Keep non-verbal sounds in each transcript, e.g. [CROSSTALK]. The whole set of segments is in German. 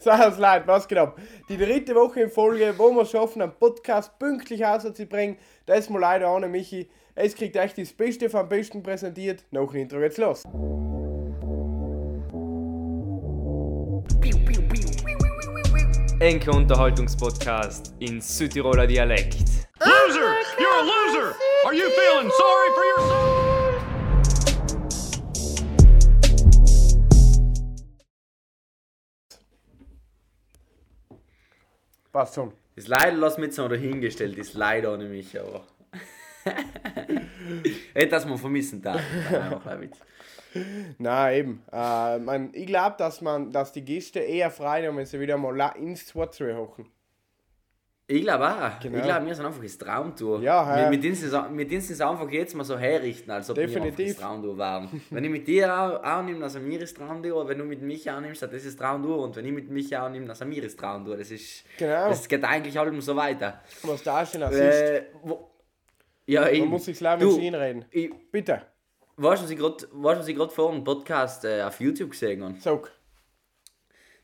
Sag leid, was genau. Die dritte Woche in Folge, wo wir es schaffen, einen Podcast pünktlich auszubringen. Das ist mal leider ohne Michi. Es kriegt echt das Beste vom Besten präsentiert. Noch ein Intro geht's los. Enke Unterhaltungspodcast in Südtiroler Dialekt. Loser! You're a loser! Are you feeling sorry for yourself? Passt schon. Das leider lass mich jetzt noch dahingestellt, ist leider ohne mich, aber. Hätte das mal vermissen darf. Na eben. Äh, man, ich glaube, dass man, dass die Gäste eher frei nehmen, wenn sie wieder mal ins Wort hochen. Ich glaube auch. Genau. Ich glaube, wir sind einfach das Traumtour. Ja, ja. Mit, mit, denen sie es- mit denen sie es einfach jetzt mal so herrichten, als ob wir einfach Definitiv. das Traumtour waren. wenn ich mit dir auch, auch nehme, also mir ist Traumtour, wenn du mit mich auch nimmst, das ist Traumtour und wenn ich mit mich auch nehme, also mir ist Traumtour. Das ist. Genau. Das geht eigentlich allem so weiter. Was da schon. Äh, wo, ja, eben. Man muss sich Du, mit reden. Ich, Bitte. weißt du, was ich gerade vor einem Podcast äh, auf YouTube gesehen habe? Sag.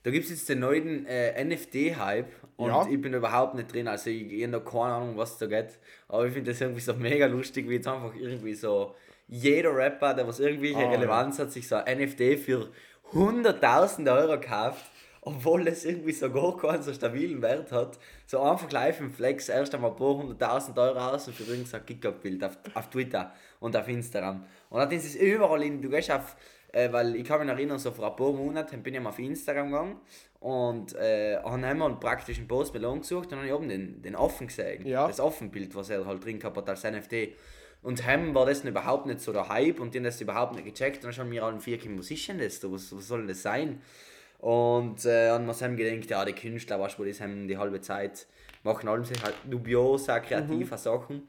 Da gibt es jetzt den neuen äh, NFT-Hype und Ja. ich bin überhaupt nicht drin. Also ich, ich habe noch keine Ahnung, was da geht. Aber ich finde das irgendwie so mega lustig, wie jetzt einfach irgendwie so jeder Rapper, der was irgendwelche Ah, ja. Relevanz hat, sich so ein NFT für 100.000 Euro kauft, obwohl es irgendwie so gar keinen so stabilen Wert hat. So einfach live im Flex erst einmal ein paar hunderttausend Euro aus und für irgendein Kick-Up-Bild auf, auf Twitter und auf Instagram. Und dann ist es überall in, du gehst auf, äh, weil ich kann mich erinnern, so vor ein paar Monaten bin ich mal auf Instagram gegangen und äh, haben wir einen praktischen Post Melon gesucht und dann habe ich oben den, den offen gesehen. Ja. Das Offenbild, was er halt drin gehabt hat als NFT. Und hem war das überhaupt nicht so der Hype und die haben das überhaupt nicht gecheckt. Und dann schauen wir allen vier, was ist denn das? da? Was, was soll denn das sein? Und äh, an was haben gedacht, ja, die Künstler, weißt du, die haben die halbe Zeit machen allem sich halt dubiose, kreative Sachen.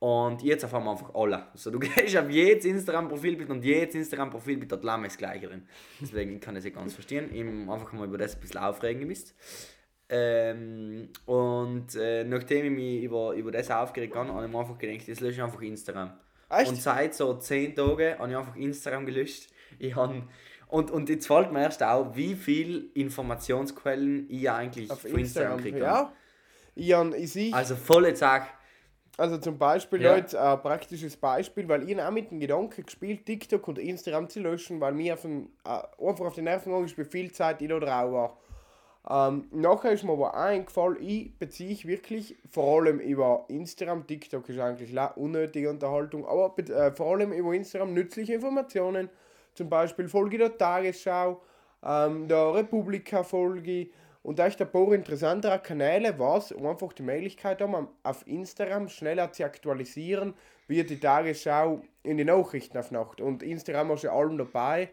Und jetzt auf einmal einfach alle. Also du [LAUGHS] gehst auf jedes Instagram-Profilbild und jedes Instagram-Profilbild hat Lamm das gleiche drin. Deswegen kann ich es nicht ganz verstehen. Ich einfach mal über das ein bisschen aufregen müsst. Ähm, und äh, nachdem ich mich über, über das aufgeregt habe, habe ich mir einfach gedacht, jetzt lösche ich einfach Instagram. Echt? Und seit so 10 Tagen habe ich einfach Instagram gelöscht. Ich habe und, und jetzt fällt mir erst auf, wie viele Informationsquellen ich eigentlich Auf von Instagram Instagram. kriege. Ja. Ich, ich sehe, Also volle Zack. Also zum Beispiel Ja. heute ein praktisches Beispiel, weil ich auch mit dem Gedanken gespielt, TikTok und Instagram zu löschen, weil mir auf den, äh, einfach auf den Nerven gegangen ist, wie viel Zeit ich da drauf war. Ähm, nachher ist mir aber eingefallen, ich beziehe ich wirklich vor allem über Instagram, TikTok ist eigentlich unnötige Unterhaltung, aber be- äh, vor allem über Instagram nützliche Informationen. Zum Beispiel Folge der Tagesschau, ähm, der Republika-Folge und echt ein paar interessantere Kanäle, was einfach die Möglichkeit haben, auf Instagram schneller zu aktualisieren, wie die Tagesschau in die Nachrichten auf Nacht. Und Instagram hast du allem dabei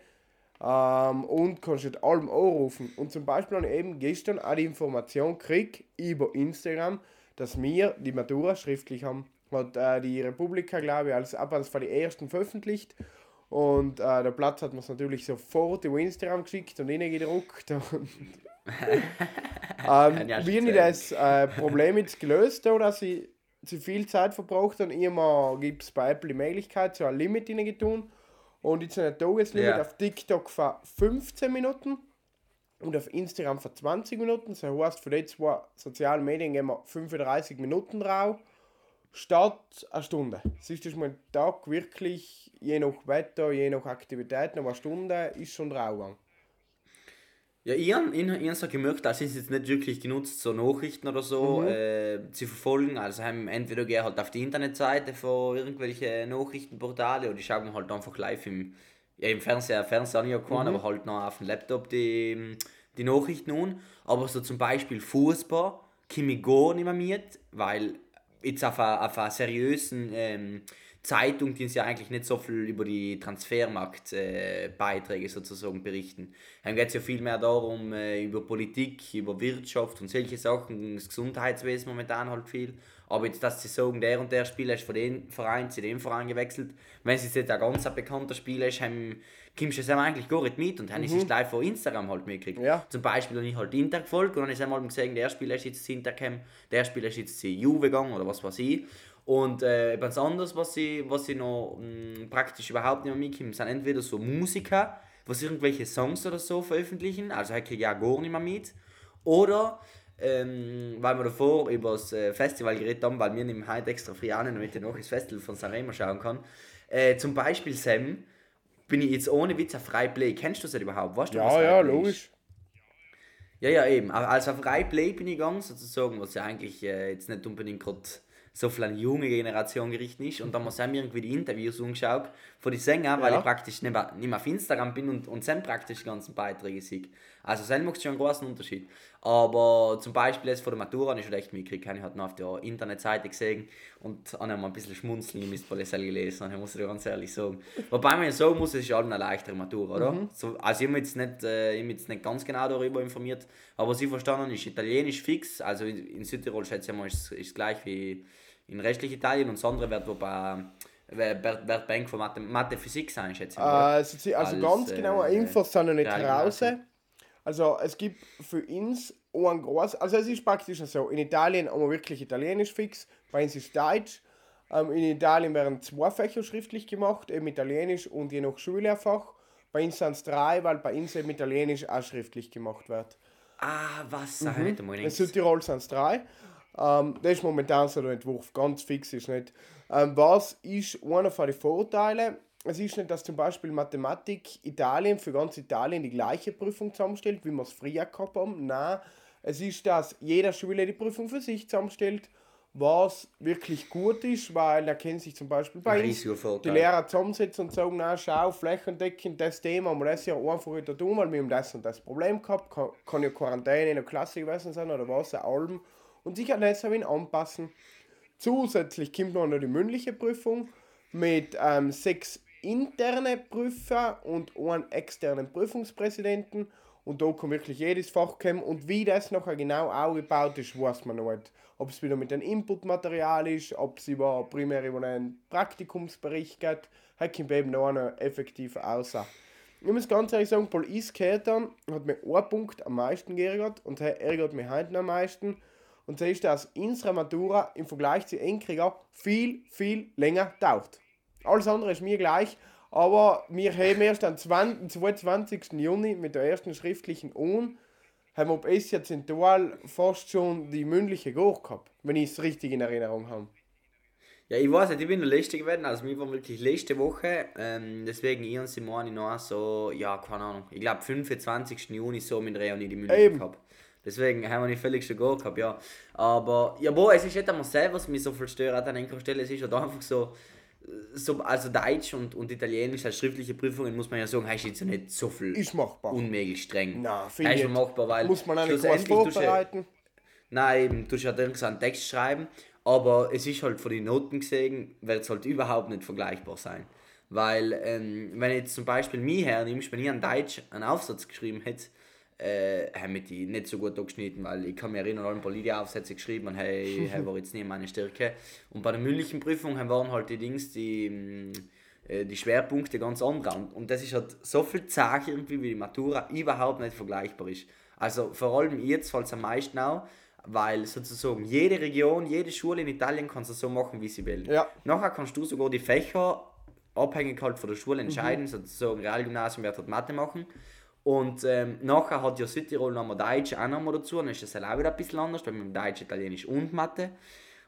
ähm, und kannst mit allem anrufen. Und zum Beispiel habe ich eben gestern auch die Information gekriegt über Instagram, dass wir die Matura schriftlich haben. Hat äh, die Republika, glaube ich, als ab als von die ersten veröffentlicht. Und äh, der Platz hat mir es natürlich sofort über Instagram geschickt und reingedruckt. [LAUGHS] Und [LAUGHS] ähm, wie habe ich das äh, Problem jetzt gelöst, da, dass ich zu viel Zeit verbraucht und immer gibt es bei Apple die Möglichkeit, so ein Limit tun. Und jetzt ein Tageslimit Ja. auf TikTok für 15 Minuten und auf Instagram für 20 Minuten. Das heißt, für die zwei sozialen Medien gehen wir 35 Minuten drauf, statt eine Stunde. Das ist das mein Tag wirklich, je nach Wetter, je nach Aktivitäten, aber eine Stunde ist schon drauf gegangen. Ja, ich habe so gemerkt, dass ich es jetzt nicht wirklich genutzt, so Nachrichten oder so Mhm. äh, zu verfolgen. Also haben entweder gehe halt auf die Internetseite von irgendwelchen Nachrichtenportale oder ich schaue mir halt einfach live im, ja, im Fernseher, Fernseher ich ja Mhm. aber halt noch auf dem Laptop die, die Nachrichten an. Aber so zum Beispiel Fußball komme ich gar nicht mehr mit, weil jetzt auf einer, auf einer seriösen ähm, Zeitung, die uns ja eigentlich nicht so viel über die Transfermarktbeiträge äh, sozusagen berichten. Dann geht es ja viel mehr darum, äh, über Politik, über Wirtschaft und solche Sachen, das Gesundheitswesen momentan halt viel. Aber jetzt, dass sie sagen, der und der Spieler ist von dem Verein zu dem Verein gewechselt, wenn es jetzt ein ganz bekannter Spieler ist, haben, kommst du es eigentlich gar nicht mit und dann ist es live von Instagram halt mitgekriegt. Ja. Zum Beispiel habe ich halt Inter gefolgt und dann ist einmal gesehen, der Spieler ist jetzt zu Inter gekommen, der Spieler ist jetzt zu Juve gegangen oder was weiß ich. Und äh, etwas anderes, was ich, was ich noch mh, praktisch überhaupt nicht mehr mitkomme, sind entweder so Musiker, was irgendwelche Songs oder so veröffentlichen, also ich kriege ja gar nicht mehr mit. Oder, ähm, weil wir davor über das äh, Festival geredet haben, weil wir nehmen heute extra frei an, damit ich noch das Festival von Sanremo schauen kann. Äh, zum Beispiel Sam, bin ich jetzt ohne Witz auf Freiplay. Kennst du das überhaupt? Weißt du, was Ja, ja, Freiplay ist? logisch. Ja, ja, eben. Also auf Freiplay bin ich gegangen, sozusagen, was ja eigentlich äh, jetzt nicht unbedingt gerade so viel an die junge Generation gerichtet ist. Und dann haben wir irgendwie die Interviews angeschaut von den Sängern, weil Ja. ich praktisch nicht mehr, nicht mehr auf Instagram bin und, und dann praktisch die ganzen Beiträge sehe. Also dann macht schon einen großen Unterschied. Aber zum Beispiel jetzt vor der Matura habe ich schon echt mitgekriegt, ich habe noch auf der Internetseite gesehen und habe mal ein bisschen schmunzeln, ich müsste das gelesen, ich muss dir ganz ehrlich sagen. Wobei man ja sagen muss, es ist halt eine leichtere Matura, oder? So, also ich habe mich jetzt nicht, äh, ich habe mich jetzt nicht ganz genau darüber informiert, aber was ich verstanden habe, ist Italienisch fix, also in, in Südtirol schätze ich mal, ist es gleich wie in restlich Italien und das andere wird wobei wird, wird Bank von Mathe, Mathe Physik sein, schätze ich. Äh, also, sie- also Als, ganz genaue äh, Infos sind noch nicht Realgymnasium. draußen. Also es gibt für uns ein groß, also es ist praktisch so, in Italien haben wir wirklich Italienisch fix, bei uns ist Deutsch. Ähm, in Italien werden zwei Fächer schriftlich gemacht, eben Italienisch und je nach Schullehrfach. Bei uns sind es drei, weil bei uns eben Italienisch auch schriftlich gemacht wird. Ah, was? Mhm. In. Südtirol sind es drei. Ähm, das ist momentan so der Entwurf, ganz fix ist nicht. Ähm, was ist einer von den Vorteilen? Es ist nicht, dass zum Beispiel Mathematik Italien für ganz Italien die gleiche Prüfung zusammenstellt, wie wir es früher gehabt haben. Nein, es ist, dass jeder Schüler die Prüfung für sich zusammenstellt, was wirklich gut ist, weil er kennt sich zum Beispiel bei uns die. Lehrer zusammensetzen und sagen, na schau, flächendeckend das Thema haben wir das Jahr einfach wieder tun, weil wir haben das und das Problem gehabt, kann, kann ja Quarantäne in der Klasse gewesen sein oder was, allem und sich an ihn anpassen. Zusätzlich kommt noch die mündliche Prüfung mit ähm, sechs interne Prüfer und einem externen Prüfungspräsidenten und da kann wirklich jedes Fach kommen und wie das nachher genau aufgebaut ist, weiß man noch nicht. Ob es wieder mit einem Inputmaterial ist, ob es über, primär über einen Praktikumsbericht geht, hat kommt eben noch eine effektive Aussage. Ich muss ganz ehrlich sagen, Paul Isketan hat mir einen Punkt am meisten geärgert und er ärgert mich heute am meisten. Und das ist, dass unsere Matura im Vergleich zu Enkrieger viel, viel länger dauert. Alles andere ist mir gleich, aber wir haben erst am 20, am 22. Juni mit der ersten schriftlichen Un haben wir ob es ja zentual fast schon die mündliche Goch gehabt, wenn ich es richtig in Erinnerung habe. Ja, ich weiß nicht, ich bin der Letzte gewesen, also mir war wirklich letzte Woche, ähm, deswegen ich und Simone noch so, ja, keine Ahnung, ich glaube 25. Juni so mit Reoni die Mündliche Eben. gehabt. Deswegen haben wir nicht völlig schon gar gehabt, ja. Aber, ja, boah, es ist nicht einmal selber, was mich so viel stört an einer Stelle, es ist halt einfach so, so, also Deutsch und, und Italienisch als schriftliche Prüfungen, muss man ja sagen, ist jetzt ja nicht so viel Ist machbar. unmöglich streng. Na, finde ich. machbar, weil Muss man groß schlussendlich tust du ja- vorbereiten. Nein, eben, du musst halt so einen Text schreiben, aber es ist halt von den Noten gesehen, wird es halt überhaupt nicht vergleichbar sein. Weil, ähm, wenn jetzt zum Beispiel mich hernimmst, wenn ich an Deutsch einen Aufsatz geschrieben hätte, äh, haben wir die nicht so gut angeschnitten, weil ich kann mich erinnern, alle Politik-Aufsätze geschrieben und hey, [LAUGHS] hey, war jetzt nicht meine Stärke. Und bei der mündlichen Prüfung waren halt die Dings, die, mm, äh, die Schwerpunkte ganz andere. Und, das ist halt so viel Sache irgendwie, wie die Matura überhaupt nicht vergleichbar ist. Also vor allem jetzt fällt es am meisten auf, weil sozusagen jede Region, jede Schule in Italien kann es so machen, wie sie will. Ja. Nachher kannst du sogar die Fächer abhängig halt von der Schule entscheiden, sozusagen Realgymnasium wird halt Mathe machen. Und ähm, nachher hat ja Südtirol nochmal Deutsch auch nochmal dazu, dann ist das auch wieder ein bisschen anders, weil wir haben Deutsch, Italienisch und Mathe.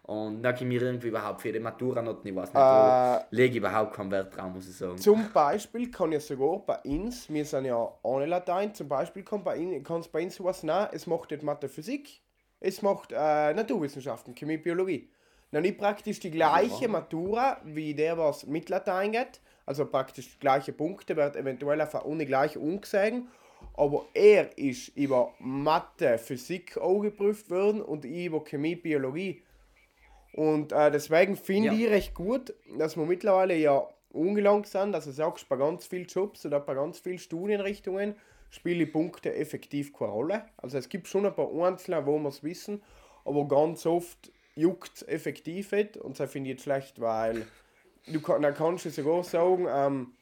Und da kann ich irgendwie überhaupt für die Matura noch ich weiß nicht, da lege ich überhaupt keinen Wert drauf, muss ich sagen. Zum Beispiel kann ja sogar bei uns, wir sind ja ohne Latein, zum Beispiel kann bei Ihnen- kann es bei uns sowas nein, es macht nicht Mathe, Physik, es macht äh, Naturwissenschaften, Chemie, Biologie. Dann nicht praktisch die gleiche Matura wie der, was mit Latein geht, also praktisch die gleichen Punkte, wird eventuell auf eine gleich umgesehen, aber er ist über Mathe, Physik auch geprüft worden und ich über Chemie, Biologie. Und äh, deswegen finde Ja. ich recht gut, dass wir mittlerweile ja angelangt sind, dass du sagst, bei ganz vielen Jobs oder bei ganz vielen Studienrichtungen spielen die Punkte effektiv keine Rolle. Also es gibt schon ein paar Einzelne, wo wir es wissen, aber ganz oft juckt es effektiv nicht und das finde ich jetzt schlecht, weil du dann kannst du sogar sagen, ähm,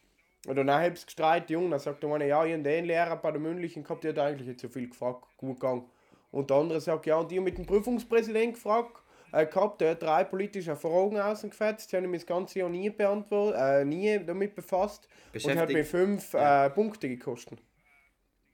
oder dann hab's gestreitet, Jung, dann sagt der eine, ja, ich habe den Lehrer bei der mündlichen gehabt, der hat eigentlich nicht so viel gefragt, gut gegangen. Und der andere sagt, ja, und ich hab mit dem Prüfungspräsidenten gefragt, äh, gehabt, der hat drei politische Fragen ausgefetzt, die habe ich mir das ganze Jahr nie beantwortet, äh, nie damit befasst und hat mir fünf äh, Punkte gekostet.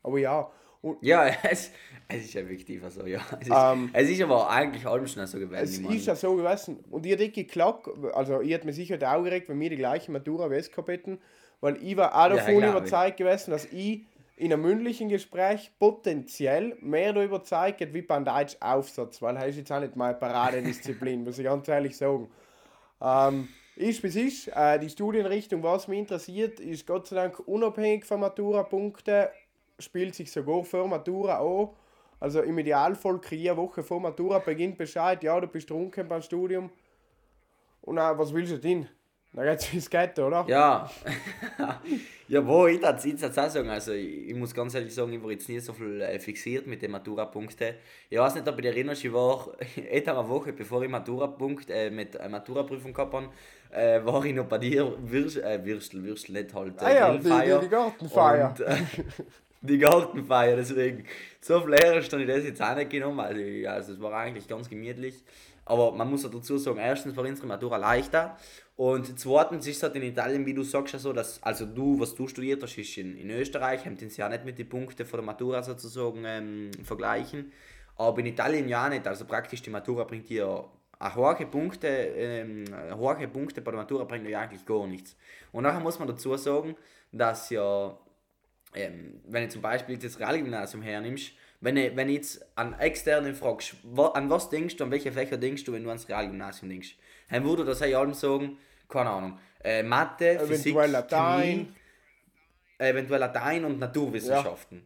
Aber ja, und Ja, [LAUGHS] es, es ist effektiv so, ja. [LAUGHS] Es ist, Ähm, es ist aber eigentlich allem schon so gewesen. es ist ja so gewesen. Und ich hätte geklappt, also ich hätte mir sicher die Augen geregt, wenn wir die gleiche Matura gehabt hätten, weil ich war auch Ja, davon ich. überzeugt gewesen, dass ich in einem mündlichen Gespräch potenziell mehr darüber überzeugt hätte wie beim Deutsch Aufsatz, weil das ist jetzt auch nicht meine Paradedisziplin, [LAUGHS] muss ich ganz ehrlich sagen. Ähm, ist wie es ist. Äh, die Studienrichtung, was mich interessiert, ist Gott sei Dank unabhängig von Matura-Punkten, spielt sich sogar vor Matura an. Also im Idealfall kriege ich eine Woche vor Matura beginnt Bescheid, ja, du bist trunken beim Studium. Und dann, was willst du denn? Dann geht's ins Ghetto, oder? Ja. [LAUGHS] ja, wo ich das jetzt auch sagen, also ich, ich muss ganz ehrlich sagen, ich war jetzt nie so viel äh, fixiert mit den Matura-Punkten. Ich weiß nicht, ob du dich erinnerst, ich war [LAUGHS] etwa eine Woche bevor ich Matura-Punkt, äh, mit äh, Matura-Prüfung gehabt habe, äh, war ich noch bei dir, Würst, äh, Würstel, Würstel, nicht halt, äh, Ah ja, die- Grillfeier. die- die Gartenfeier. Und, äh, [LAUGHS] die Gartenfeier, deswegen, so viel habe ich das jetzt auch nicht genommen, also, also es war eigentlich ganz gemütlich. Aber man muss auch dazu sagen, erstens war unsere Matura leichter und zweitens ist es halt in Italien, wie du sagst, ja so, dass, also du, was du studiert hast, ist in, in Österreich, haben sie ja nicht mit den Punkten von der Matura sozusagen ähm, vergleichen, aber in Italien ja nicht, also praktisch die Matura bringt dir eine hohe Punkte, ähm, hohe Punkte bei der Matura bringt dir eigentlich gar nichts. Und nachher muss man dazu sagen, dass ja ähm, wenn du zum Beispiel das Realgymnasium hernimmst, wenn du wenn jetzt an externen fragst, wa, an was denkst du, an welche Fächer denkst du, wenn du ans Realgymnasium denkst, dann würde das ja allem sagen, keine Ahnung, äh, Mathe, Physik, Eventuell Latein. Chemie, eventuell Latein und Naturwissenschaften.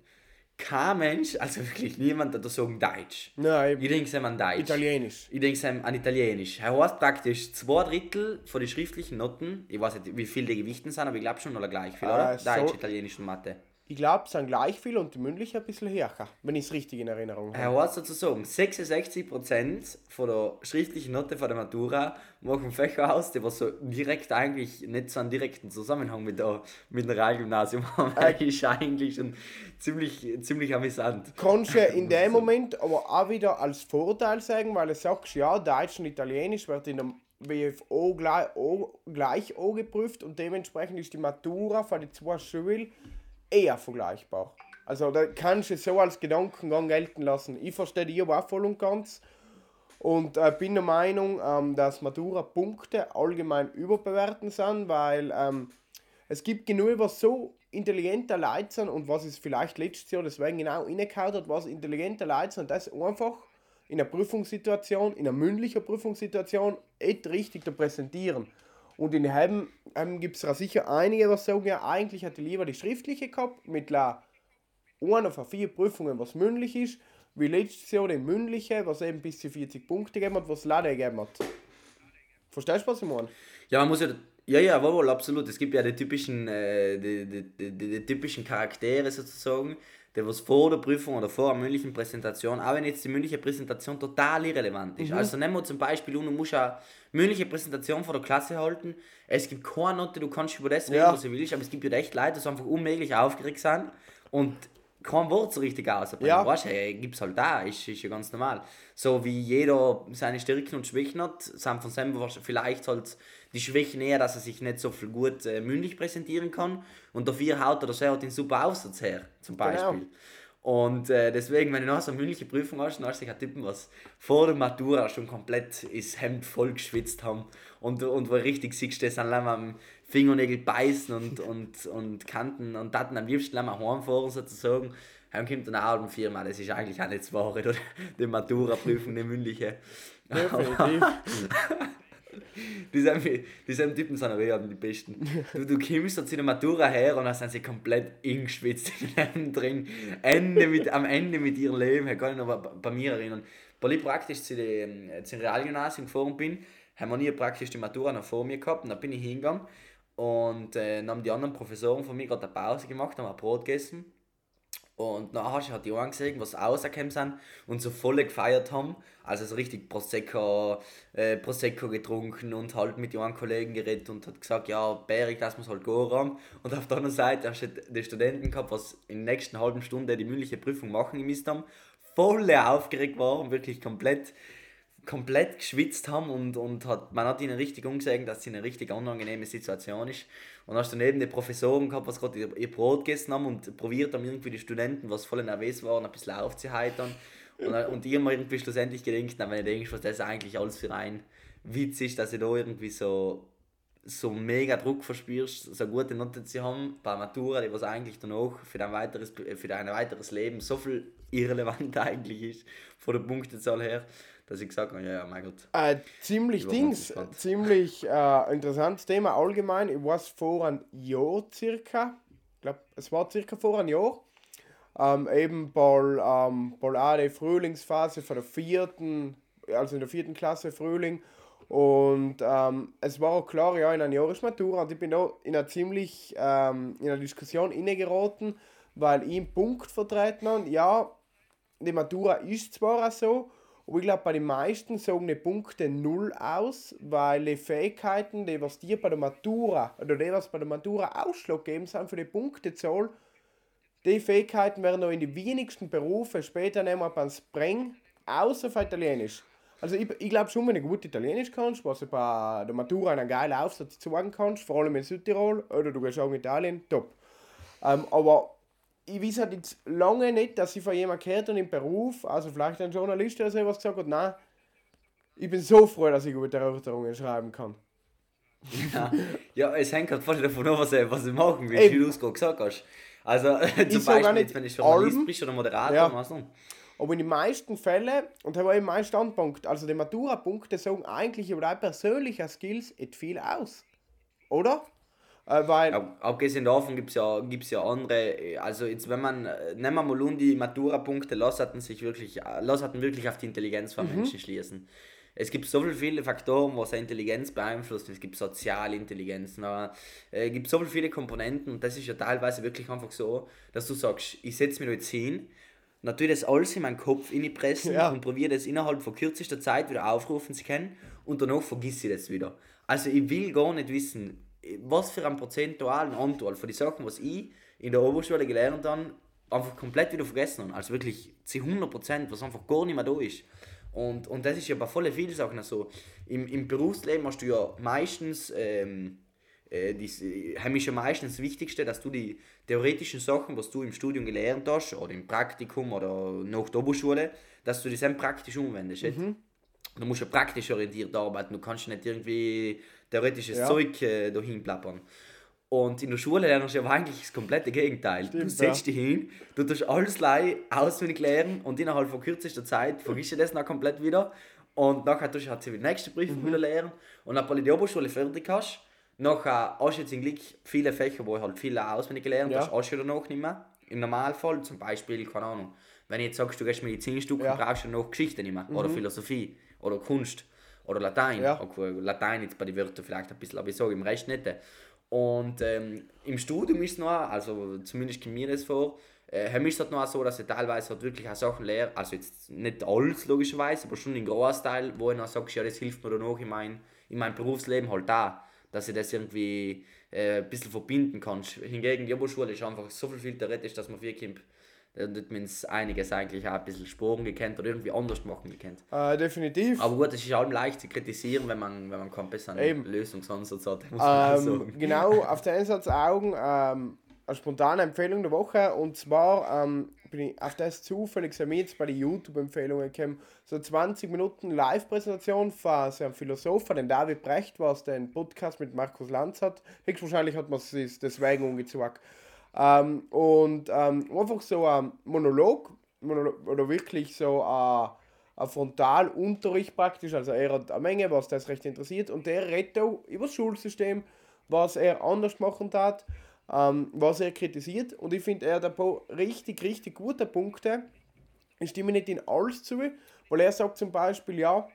Kein Mensch, also wirklich niemand, der sagen Deutsch. Nein, Ich denke an Deutsch. Italienisch. Ich denke an Italienisch. Er heißt praktisch zwei Drittel von den schriftlichen Noten, ich weiß nicht, wie viel die Gewichten sind, aber ich glaube schon, oder gleich viel, oder? Äh, so- Deutsch, Italienisch und Mathe. Ich glaube, es sind gleich viel und die mündliche ein bisschen höher, wenn ich es richtig in Erinnerung habe. Er heißt sozusagen, 66% von der schriftlichen Note von der Matura machen Fächer aus, die was so direkt eigentlich nicht so einen direkten Zusammenhang mit, der, mit dem Realgymnasium [LAUGHS] haben. Das ist eigentlich schon ziemlich, ziemlich amüsant. kannst du in [LAUGHS] dem Moment aber auch wieder als Vorteil sagen, weil du sagst, ja, Deutsch und Italienisch wird in der WFO gleich, o, gleich angeprüft und dementsprechend ist die Matura von den zwei Schulen eher vergleichbar. Also da kannst du so als Gedankengang gelten lassen. Ich verstehe die aber auch voll und ganz und äh, bin der Meinung, ähm, dass Matura-Punkte allgemein überbewertet sind, weil ähm, es gibt genug, was so intelligente Leute sind und was es vielleicht letztes Jahr deswegen genau reingehauen hat, was intelligente Leute sind, das einfach in einer Prüfungssituation, in einer mündlichen Prüfungssituation nicht richtig zu präsentieren. Und in dem ähm, gibt es sicher einige, was sagen, ja, eigentlich hätte ich lieber die schriftliche gehabt, mit einer von vier Prüfungen, was mündlich ist, wie letztes Jahr die mündliche, was eben bis zu 40 Punkte gegeben hat, was leider gegeben hat. Verstehst du, was ich meine? Ja, man muss ja. Ja, ja, wohl, wohl, absolut. Es gibt ja die typischen, äh, die, die, die, die, die typischen Charaktere sozusagen, die was vor der Prüfung oder vor einer mündlichen Präsentation, auch wenn jetzt die mündliche Präsentation total irrelevant ist. Also nehmen wir zum Beispiel, an, du musst eine mündliche Präsentation vor der Klasse halten. Es gibt keine Note, du kannst über das reden, Ja. was du willst, aber es gibt ja echt Leute, die einfach unmöglich aufgeregt sind und kein Wort so richtig ausbringen. Ja. Weißt du, hey, gibt's halt da, ist, ist ja ganz normal. So wie jeder seine Stärken und Schwächen hat, sind von wahrsch- vielleicht halt die Schwächen eher, dass er sich nicht so viel gut äh, mündlich präsentieren kann und dafür haut oder so hat den super Aufsatz her, zum Beispiel. Und äh, deswegen, wenn du noch so eine mündliche Prüfung hast, dann hast du dich Typen, was vor der Matura schon komplett das Hemd voll geschwitzt haben und, und wo richtig siehst, das an am Fingernägel beißen und, [LAUGHS] und, und Kanten und Daten am liebsten am heimfahren sozusagen. Dann kommt dann auch um viermal, das ist eigentlich auch nicht das Wahre? Die Matura-Prüfung, die mündliche. Definitiv. [LAUGHS] [LAUGHS] Dieselben, dieselben Typen sind aber die besten. Du, du kommst da zu der Matura her und dann sind sie komplett eingeschwitzt in den drin. Ende mit, am Ende mit ihrem Leben. Ich kann mich noch bei, mir erinnern. Weil ich praktisch zu dem, zum Realgymnasium gefahren bin, haben wir nie praktisch die Matura noch vor mir gehabt. Und dann bin ich hingegangen und äh, dann haben die anderen Professoren von mir gerade eine Pause gemacht, haben ein Brot gegessen. Und nachher hat die einen gesehen, was rausgekommen sind und so voll gefeiert haben. Also so richtig Prosecco, äh, Prosecco getrunken und halt mit den Kollegen geredet und hat gesagt, ja, Berik, das muss halt gehen haben. Und auf der anderen Seite hast du die Studenten gehabt, was in der nächsten halben Stunde die mündliche Prüfung machen müssen haben. Voll aufgeregt waren, wirklich komplett komplett geschwitzt haben und, und hat, man hat ihnen richtig umgesehen, dass es eine richtig unangenehme Situation ist. Und hast du neben die Professoren gehabt, was gerade ihr, ihr Brot gegessen haben und probiert haben irgendwie die Studenten, was voll nervös waren, ein bisschen aufzuheitern. Und, und ich mir irgendwie schlussendlich gedacht, wenn ich denke, was das eigentlich alles für ein Witz ist, dass ich da irgendwie so, so mega Druck verspürst, so gute Noten zu haben bei Matura, die was eigentlich danach für dein weiteres, für dein weiteres Leben so viel irrelevant [LAUGHS] eigentlich ist, von der Punktezahl her dass ich gesagt habe, ja, ja, mein Gott. Äh, ziemlich Dings, ziemlich äh, interessantes Thema allgemein. Ich weiß vor einem Jahr circa, ich glaube, es war circa vor einem Jahr, ähm, eben bei, ähm, bei auch die Frühlingsphase von der vierten, also in der vierten Klasse Frühling. Und ähm, es war auch klar, ja, in einer Jahresmatura und ich bin da in einer ziemlich ähm, in einer Diskussion innegeraten, weil ich einen Punkt vertreten habe. Ja, die Matura ist zwar auch so, aber ich glaube, bei den meisten sagen die Punkte null aus, weil die Fähigkeiten, die was dir bei der Matura, oder die was bei der Matura ausschlaggebend sind für die Punktezahl, die Fähigkeiten werden noch in die wenigsten Berufe später nehmen beim Spring, außer für Italienisch. Also ich, ich glaube schon, wenn du gut Italienisch kannst, was du bei der Matura einen geilen Aufsatz zeigen kannst, vor allem in Südtirol, oder du gehst auch in Italien, top. Ähm, aber ich weiß halt jetzt lange nicht, dass ich von jemandem gehört und im Beruf, also vielleicht ein Journalist oder so, was gesagt hat, nein, ich bin so froh, dass ich gute Erörterungen schreiben kann. Ja, ja es hängt halt voll davon ab, was du was machen willst, wie du es gerade gesagt hast. Also [LAUGHS] zum Beispiel, jetzt, wenn ich Journalist bist oder Moderator, ja. was noch. Aber in den meisten Fällen, und das war eben mein Standpunkt, also die Matura-Punkte sagen eigentlich über deine persönlichen Skills et viel aus. Oder? Äh, weil Ab, abgesehen davon gibt es ja, gibt's ja andere, also jetzt wenn man, nehmen wir mal um die Matura-Punkte, lass hatten sich wirklich, lass hatten wirklich auf die Intelligenz von mhm. Menschen schließen. Es gibt so viele Faktoren, was eine Intelligenz beeinflusst. Es gibt Sozialintelligenz, es äh, gibt so viele Komponenten und das ist ja teilweise wirklich einfach so, dass du sagst, ich setze mich jetzt hin, natürlich das alles in meinen Kopf pressen ja. und probiere das innerhalb von kürzester Zeit wieder aufrufen zu können und danach vergiss ich das wieder. Also ich will gar nicht wissen, was für einen prozentualen Anteil von den Sachen, was ich in der Oberschule gelernt habe, einfach komplett wieder vergessen habe. Also wirklich zu 100%, was einfach gar nicht mehr da ist. Und, und das ist ja bei voll vielen Sachen so. Im, Im Berufsleben hast du ja meistens, ähm, äh, das ist ja meistens das Wichtigste, dass du die theoretischen Sachen, was du im Studium gelernt hast, oder im Praktikum oder nach der Oberschule, dass du die dann praktisch umwendest. Mhm. Du musst ja praktisch orientiert arbeiten, du kannst nicht irgendwie theoretisches ja. Zeug äh, dahin plappern. Und in der Schule lernst du aber eigentlich das komplette Gegenteil. Stimmt, du setzt ja. dich hin, du tust alles auswendig lernen und innerhalb von kürzester Zeit vergisst du das dann komplett wieder. Und nachher tust du halt die nächste Prüfung mhm. wieder lernen. Und wenn du die Oberschule fertig hast, nachher hast du jetzt im Glück viele Fächer, wo du halt viel auswendig gelernt ja. hast, hast du danach nicht mehr. Im Normalfall, zum Beispiel, keine Ahnung, wenn du jetzt sagst, du gehst Medizinstudium, ja. brauchst du noch Geschichte nicht mehr. Mhm. Oder Philosophie oder Kunst oder Latein. Ja. Latein jetzt bei den Wörtern vielleicht ein bisschen, aber ich sage im Rest nicht. Und ähm, im Studium ist es noch, also zumindest kommt mir das vor, äh, ist es halt noch so, dass ich teilweise halt wirklich auch Sachen lehre, also jetzt nicht alles logischerweise, aber schon den Großteil, wo ich dann sage, ja, das hilft mir dann auch in, mein, in meinem Berufsleben halt da, dass ich das irgendwie äh, ein bisschen verbinden kann. Hingegen die Oberschule ist einfach so viel, viel theoretisch, dass man viel dann hat man einiges eigentlich auch ein bisschen Sporen gekannt oder irgendwie anders machen gekannt. Äh, definitiv. Aber gut, es ist allem leicht zu kritisieren, wenn man, wenn man keinen besseren. Lösungsansatz hat. [LAUGHS] Muss man ähm, sagen. Genau, auf den Einsatz Augen ähm, eine spontane Empfehlung der Woche und zwar ähm, bin ich auf das zufällig sehr jetzt bei den YouTube-Empfehlungen gekommen. So 20 Minuten Live-Präsentation von so einem Philosopher, den David Brecht, was den Podcast mit Markus Lanz hat. Höchstwahrscheinlich hat man es deswegen umgezogen. Ähm, und ähm, einfach so ein Monolog, Monolog oder wirklich so ein, ein Frontalunterricht praktisch, also er hat eine Menge, was das recht interessiert und der redet auch über das Schulsystem, was er anders machen hat, ähm, was er kritisiert und ich finde, er hat ein paar richtig, richtig gute Punkte. Ich stimme nicht in alles zu, weil er sagt zum Beispiel, ja,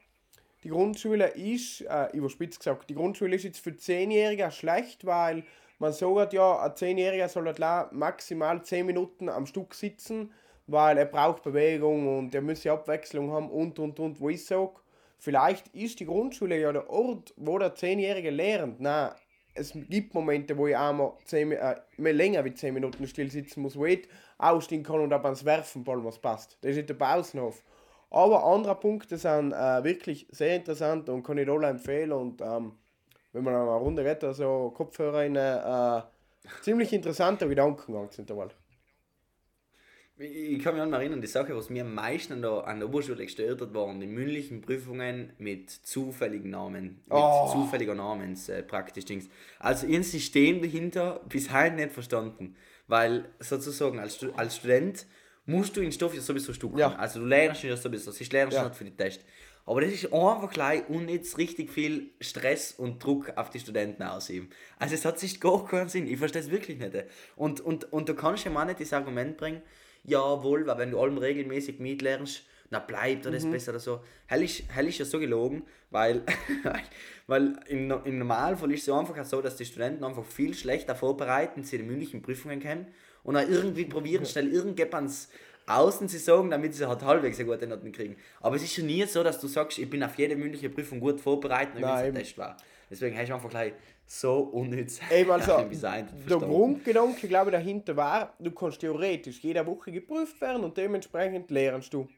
die Grundschule ist, äh, überspitzt gesagt, die Grundschule ist jetzt für 10-Jährige schlecht, weil man sagt ja, ein Zehnjähriger soll halt maximal 10 Minuten am Stück sitzen, weil er braucht Bewegung und er muss Abwechslung haben und und und. Wo ich sage, vielleicht ist die Grundschule ja der Ort, wo der Zehnjährige lernt. Nein, es gibt Momente, wo ich einmal zehn, äh, mehr länger wie 10 Minuten still sitzen muss, wo ich ausstehen kann und ab ans Werfen was passt. Das ist nicht der Pausenhof. Aber andere Punkte sind äh, wirklich sehr interessant und kann ich alle empfehlen. Und ähm, wenn man eine Runde redet, also Kopfhörer in äh, ziemlich interessanter Gedankengang sind einmal. Ich kann mich noch erinnern, die Sache, was mir am meisten an der, an der Oberschule gestört hat, waren die mündlichen Prüfungen mit zufälligen Namen. Mit Oh. zufälliger Namens äh, praktisch Dings. Also ein System dahinter bis heute nicht verstanden. Weil sozusagen als, als Student musst du den Stoff ja sowieso stucken. Ja. Also du lernst ihn ja sowieso, es ist lernst Ja. ja. nicht für die Test. Aber das ist einfach gleich und jetzt richtig viel Stress und Druck auf die Studenten ausüben. Also es hat sich gar keinen Sinn. Ich verstehe es wirklich nicht. Und, und, und du kannst ja auch nicht das Argument bringen, jawohl, weil wenn du allem regelmäßig mitlernst, na bleibt das besser oder so. Hell ist, hell ist ja so gelogen, weil, [LAUGHS] weil im, im Normalfall ist es ja einfach so, dass die Studenten einfach viel schlechter vorbereiten, sie die mündlichen Prüfungen kennen und auch irgendwie probieren, schnell irgendjemand's außen zu sagen, damit sie halt halbwegs eine gute Noten kriegen. Aber es ist schon nie so, dass du sagst, ich bin auf jede mündliche Prüfung gut vorbereitet, und wenn es Test war. Deswegen hast du einfach gleich so unnütz. [LAUGHS] Eben also, [LAUGHS] der. Grundgedanke, glaube ich, dahinter war, du kannst theoretisch jede Woche geprüft werden und dementsprechend lernst du.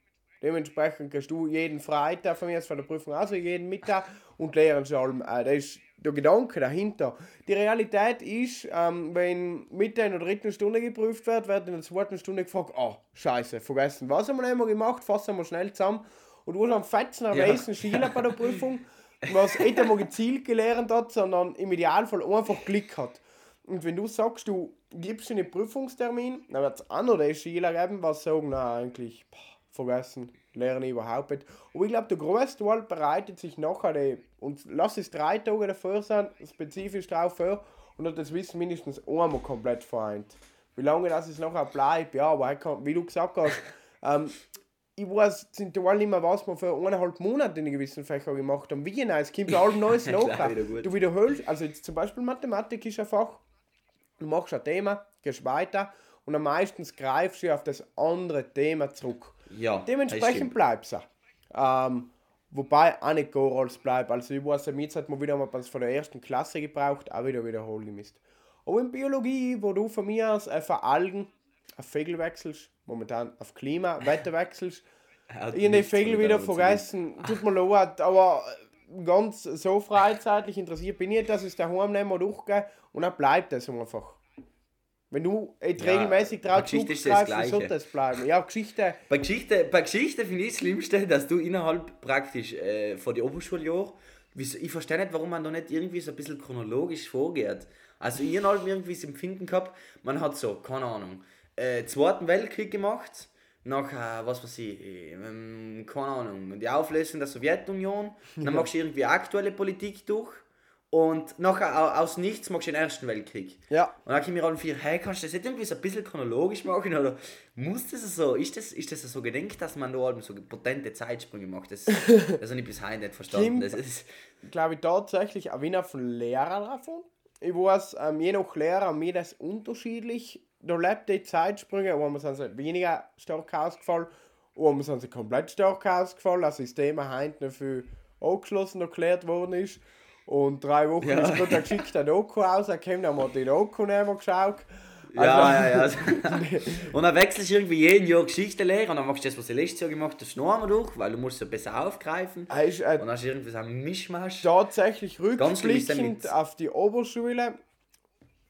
Dementsprechend kannst du jeden Freitag von mir aus von der Prüfung also jeden Mittag und lernst allem. Äh, das ist der Gedanke dahinter. Die Realität ist, ähm, wenn Mitte in der dritten Stunde geprüft wird, wird in der zweiten Stunde gefragt, oh, scheiße, vergessen. Was haben wir immer gemacht? Fassen wir schnell zusammen. Und du hast am fetzen Ja. weißen Schüler bei der Prüfung, was nicht einmal gezielt gelernt hat, sondern im Idealfall einfach Glück hat. Und wenn du sagst, du gibst einen Prüfungstermin, dann wird es auch noch die Schüler geben, was sagen, na eigentlich, pah, vergessen, lerne ich überhaupt nicht. Aber ich glaube, der größte Teil bereitet sich nachher, die, und lass es drei Tage davor sein, spezifisch drauf vor, und hat das Wissen mindestens einmal komplett vereint. Wie lange das es nachher bleibt, ja, aber kann, wie du gesagt hast, [LAUGHS] ähm, ich weiß sind nicht mehr, was wir für eineinhalb Monate in gewissen Fächern gemacht haben. Wie genau, es kommt ja allem Neues Klar, nach. wieder gut. Du wiederholst, also jetzt zum Beispiel Mathematik ist ein Fach, du machst ein Thema, gehst weiter und am meisten greifst du auf das andere Thema zurück. Ja, Dementsprechend bleibst du. Ähm, wobei auch nicht gar alles bleibt. Also ich weiß, jetzt hat man wieder mal was von der ersten Klasse gebraucht, auch wieder wiederholen müsst. Aber in Biologie, wo du von mir aus äh, von Algen auf Vögel wechselst, momentan auf Klima, [LAUGHS] Wetter wechselst, ich nichts Vögel wieder vergessen. Tut mir leid, [LAUGHS] aber ganz so freizeitlich interessiert bin ich nicht, dass ich es daheim nehme und durchgehe und dann bleibt das einfach. Wenn du jetzt Ja, regelmäßig bei drauf ist das sollte das bleiben. Ja, Geschichte, [LAUGHS] Bei Geschichte, bei Geschichte finde ich das Schlimmste, dass du innerhalb praktisch äh, von den Oberschuljahren, ich verstehe nicht, warum man da nicht irgendwie so ein bisschen chronologisch vorgeht. Also ich habe irgendwie das Empfinden gehabt, man hat so, keine Ahnung, äh, Zweiten Weltkrieg gemacht, nachher, was weiß ich, ähm, keine Ahnung, die Auflösung der Sowjetunion, dann machst du irgendwie aktuelle Politik durch und nachher au- aus nichts machst du den Ersten Weltkrieg. ja. Und dann komme ich mir an vier, hey, kannst du das nicht irgendwie so ein bisschen chronologisch machen? Oder muss das so, ist das, ist das so gedenkt, dass man da halt so potente Zeitsprünge macht? Das, [LAUGHS] das habe ich bis heute nicht verstanden. Kim- Das ist, glaube ich, tatsächlich ein Wiener von Lehrer davon. Ich weiß, ähm, je nach Lehrer mir das unterschiedlich. Da lebt die Zeitsprünge, wo sind sie weniger stark ausgefallen, wo sind sie komplett stark ausgefallen. Das System heute noch viel angeschlossen erklärt worden ist. Und drei Wochen Ja. ist gerade ein geschickter Doku raus, er kam, dann wir die Doku mehr geschaut. ja, ja, ja. [LAUGHS] Also, und dann wechselst du irgendwie jeden Jahr Geschichtenlehrer und dann machst du das, was du letztes Jahr gemacht hast, noch einmal durch, weil du musst so besser aufgreifen. Er ist äh, Und dann hast du irgendwie so einen Mischmasch. tatsächlich rückblickend auf die Oberschule,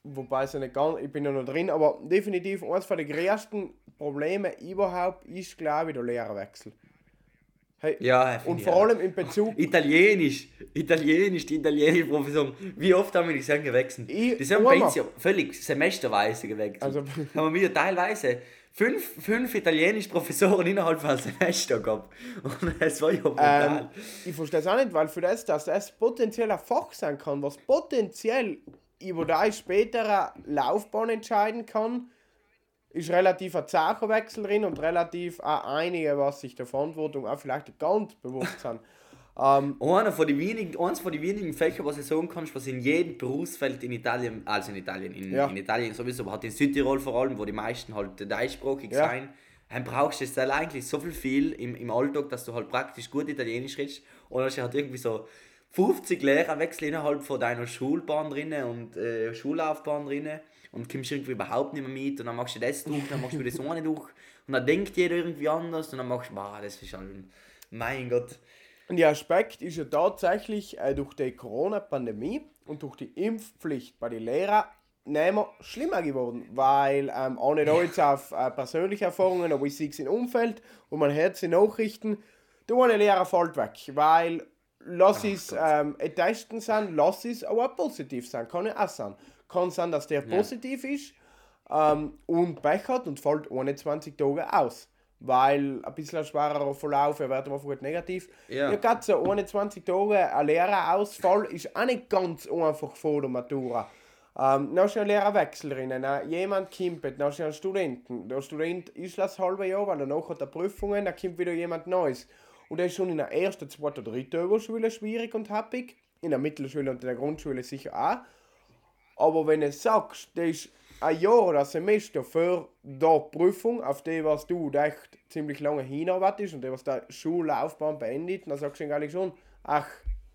wobei es ja nicht ganz, ich bin ja noch drin, aber definitiv eines den größten Problemen überhaupt ist, glaube ich, der Lehrerwechsel. Hey, Ja, und vor allem in Bezug, Italienisch, Italienisch, die italienische Professoren. Wie oft haben wir die Sachen gewechselt? Ich- Die sind bei uns ja völlig semesterweise gewechselt. Also- [LAUGHS] haben wir teilweise fünf, fünf italienische Professoren innerhalb von einem Semester gehabt. [LAUGHS] Und es war ja brutal. ähm, ich verstehe es auch nicht, weil für das, dass das potenziell ein Fach sein kann, was potenziell über deine spätere Laufbahn entscheiden kann, ist relativ ein zacher Wechsel drin und relativ auch einige, was sich der Verantwortung auch vielleicht nicht ganz bewusst sind. [LAUGHS] ähm, Einer von den wenigen, eins von den wenigen Fächern, was ich sagen kann, was in jedem Berufsfeld in Italien, also in Italien, in, Ja. in Italien sowieso, aber halt in Südtirol vor allem, wo die meisten halt deutschsprachig Ja. sein, dann brauchst du halt eigentlich so viel, viel im, im Alltag, dass du halt praktisch gut Italienisch redest und dann hast du halt irgendwie so 50 Lehrerwechsel innerhalb von deiner Schulbahn drinnen und äh, Schullaufbahn drinnen und kommst irgendwie überhaupt nicht mehr mit und dann machst du das durch, dann machst du das eine durch und dann denkt jeder irgendwie anders und dann machst du, wow, das ist schon, mein Gott. Und der Aspekt ist ja tatsächlich äh, durch die Corona-Pandemie und durch die Impfpflicht bei den Lehrern nicht mehr schlimmer geworden, weil ähm, auch nicht jetzt auf äh, persönliche Erfahrungen, aber ich sehe es im Umfeld und man hört die Nachrichten, der eine Lehrer fällt weg, weil lass es ähm, Testen sein, lass es aber positiv sein, kann ja auch sein. Kann sein, dass der positiv ist ähm, und Pech hat und fällt 21 Tage aus. Weil ein bisschen ein schwerer Verlauf, er wird einfach negativ. Ja. Ja, gerade so 21 Tage ein Lehrerausfall ist auch nicht ganz einfach vor der Matura. Ähm, dann ist ein Lehrerwechsel drinnen. Äh, jemand kommt, dann ist ein Studenten. Der Student ist das halbe Jahr, weil danach hat er Prüfungen, dann kommt wieder jemand Neues. Und das ist schon in der ersten, zweiten, dritten Oberschule schwierig und happig. In der Mittelschule und in der Grundschule sicher auch. Aber wenn du sagst, das ist ein Jahr oder ein Semester für die Prüfung, auf die was du echt ziemlich lange hinarbeitest und die was der Schullaufbahn beendet, dann sagst du eigentlich schon, ach,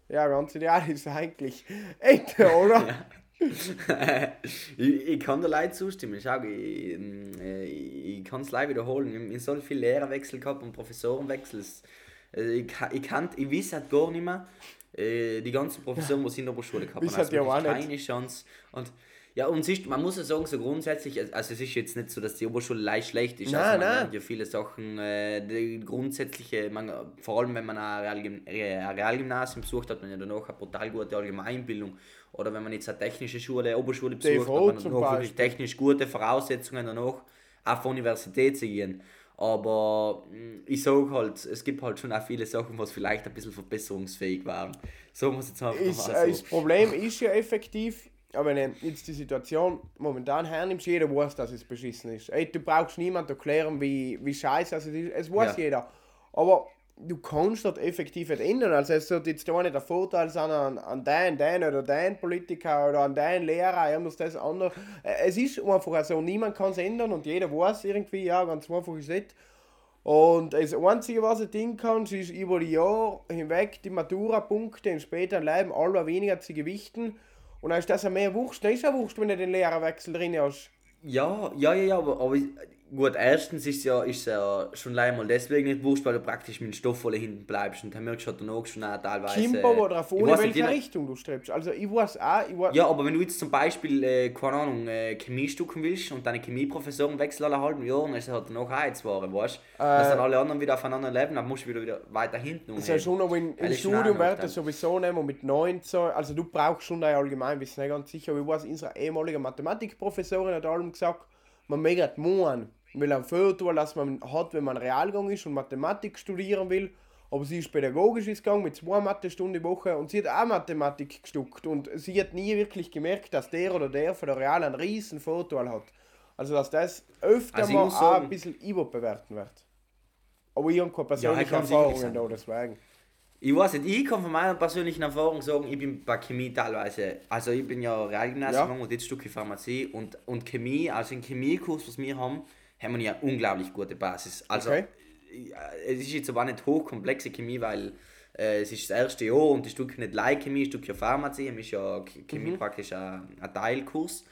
ja, ganz ideal ist eigentlich echt, [LAUGHS] oder? [LAUGHS] ich, ich kann dir leid zustimmen. Schau, ich, äh, ich kann es leider wiederholen. Ich habe so viele Lehrerwechsel gehabt und Professorenwechsel. Es- äh, Ich, ich, kann, ich weiß halt gar nicht mehr, äh, die ganzen Professoren, die sie in der Oberschule gehabt haben. halt ja auch wirklich nicht. keine Chance. Und ja, und ist, man muss ja sagen, so grundsätzlich, also es ist jetzt nicht so, dass die Oberschule leicht schlecht ist. Nein, also man nein. lernt ja viele Sachen, äh, die grundsätzliche, man, vor allem wenn man ein, Realgym ein Realgymnasium besucht, hat man ja danach eine brutal gute Allgemeinbildung. Oder wenn man jetzt eine technische Schule, Oberschule besucht, hat man danach wirklich technisch gute Voraussetzungen danach, auf die Universität zu gehen. Aber mh, ich sage halt, es gibt halt schon auch viele Sachen, was vielleicht ein bisschen verbesserungsfähig waren. So muss ich jetzt einfach ist, mal äh, so. das Problem ist ja effektiv, aber wenn du jetzt die Situation momentan hernimmst, jeder weiß, dass es beschissen ist. Ey, du brauchst niemand erklären, wie, wie scheiße es ist. Es weiß Ja. jeder. Aber du kannst dort effektiv nicht ändern. Also es wird jetzt da nicht der Vorteil sein an, an den, den oder den Politiker oder an den Lehrer, er muss das andere. Äh, Es ist einfach so, niemand kann es ändern und jeder weiß irgendwie, ja, ganz einfach ist es. Und das Einzige, was ich tun kannst, ist über die Jahre hinweg die Matura-Punkte im späteren Leben aller weniger zu gewichten. Und dann ist das ja mehr Wurscht. Dann ist ja Wurscht, wenn du den Lehrerwechsel drin hast. Ja, ja, ja, ja, aber, aber gut, erstens ist ja, ist ja schon leider mal deswegen nicht wurscht, weil du praktisch mit dem Stoff voll hinten bleibst und dann merkst du halt danach schon auch teilweise. Kimber aber drauf, ohne nicht, welche Richtung du strebst. Also ich weiß auch, ich weiß, Ja, aber wenn du jetzt zum Beispiel, äh, keine Ahnung, äh, Chemie stucken willst und deine Chemieprofessoren wechseln alle halben Jahr, dann ist es halt auch jetzt Jahre, weißt du? Dass dann alle anderen wieder auf einem anderen Level, dann musst du wieder, wieder weiter hinten ist ja schon, Weil im auch Studium noch wird dann- das sowieso mehr mit 19, also du brauchst schon dein Allgemeinwissen, nicht ganz sicher. Aber ich weiß, unsere ehemalige Mathematikprofessorin hat allem gesagt, man möge man will ein Viertel, das man hat, wenn man Realgang ist und Mathematik studieren will. Aber sie ist pädagogisch gegangen mit zwei Mathestunden die Woche und sie hat auch Mathematik gestuckt. Und sie hat nie wirklich gemerkt, dass der oder der von der Real einen riesen Vorteil hat. Also dass das öfter Also mal sagen- ein bisschen überbewerten wird. Aber ich habe keine persönlichen kann sicher Erfahrungen da, deswegen. Ich weiß nicht, ich kann von meiner persönlichen Erfahrung sagen, ich bin bei Chemie teilweise, also ich bin ja Realgymnasium Ja. und jetzt Stücke Pharmazie und, und Chemie, also im Chemiekurs, was wir haben, haben wir ja unglaublich gute Basis. Also Okay. äh, es ist jetzt aber nicht hochkomplexe Chemie, weil äh, es ist das erste Jahr und die Stücke nicht Leihchemie, Stück ja Pharmazie, es ist ja Ch- Chemie praktisch ein, ein Teilkurs,